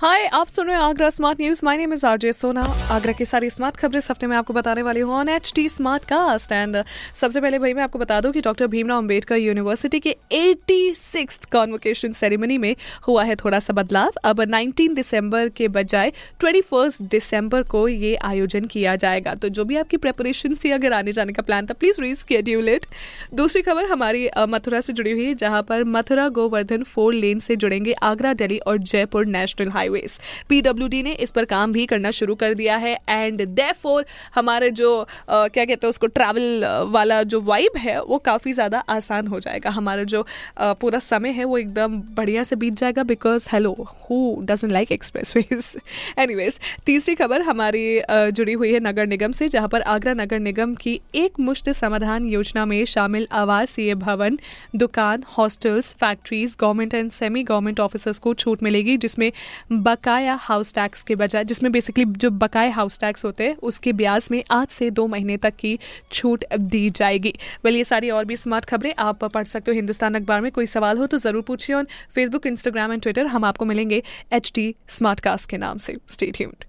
हाय, आप सुन रहे हैं Agra smart news my name is RJ Sona Agra की सारी स्मार्ट खबरें इस हफ़्ते में आपको बताने वाली हूँ on H T Smartcast and सबसे पहले भाई, मैं आपको बता दूँ कि डॉक्टर भीमराव अंबेडकर यूनिवर्सिटी के 86th कॉन्वोकेशन सेरेमनी में हुआ है थोड़ा सा बदलाव। अब 19 दिसंबर के बजाय 21 दिसंबर को ये आयोजन किया जाएगा। तो जो भी आपकी प्रेपरेशन थी, अगर आने जाने का प्लान था प्लीज़ रीस्केड्यूल इट दूसरी खबर हमारी मथुरा से जुड़ी हुई है, जहाँ पर मथुरा गोवर्धन फोर लेन से जुड़ेंगे आगरा, दिल्ली और जयपुर नेशनल हाईवेज पीडब्ल्यूडी ने इस पर काम भी करना शुरू कर दिया है एंड देयरफॉर हमारे जो अ, क्या कहते हैं उसको ट्रैवल वाला जो वाइब है वो काफ़ी ज़्यादा आसान हो जाएगा। हमारा जो अ, पूरा समय है वो एकदम बढ़िया से बीत जाएगा because hello who doesn't like express ways anyways तीसरी खबर हमारी जुड़ी हुई है नगर निगम से जहाँ पर आगरा नगर निगम की एक मुश्त समाधान योजना में शामिल आवासीय भवन दुकान hostels factories government and semi government officers को छूट मिलेगी जिसमें बकाया हाउस टैक्स के बजाय जिसमें बेसिकली जो बकाया हाउस टैक्स होते हैं उसके ब्याज में आज से दो महीने तक की छूट दी जाएगी। वेल ये सारी और भी स्मार्ट खबरें आप पढ़ सकते हो हिंदुस्तान अखबार में। कोई सवाल हो तो ज़रूर पूछिए on Facebook Instagram and Twitter हम आपको मिलेंगे एच टी स्मार्ट कास्ट के नाम से। स्टे ट्यून्ड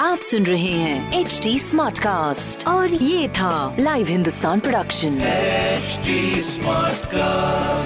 आप सुन रहे हैं एच डी स्मार्ट कास्ट और ये था live Hindustan production HD Smartcast.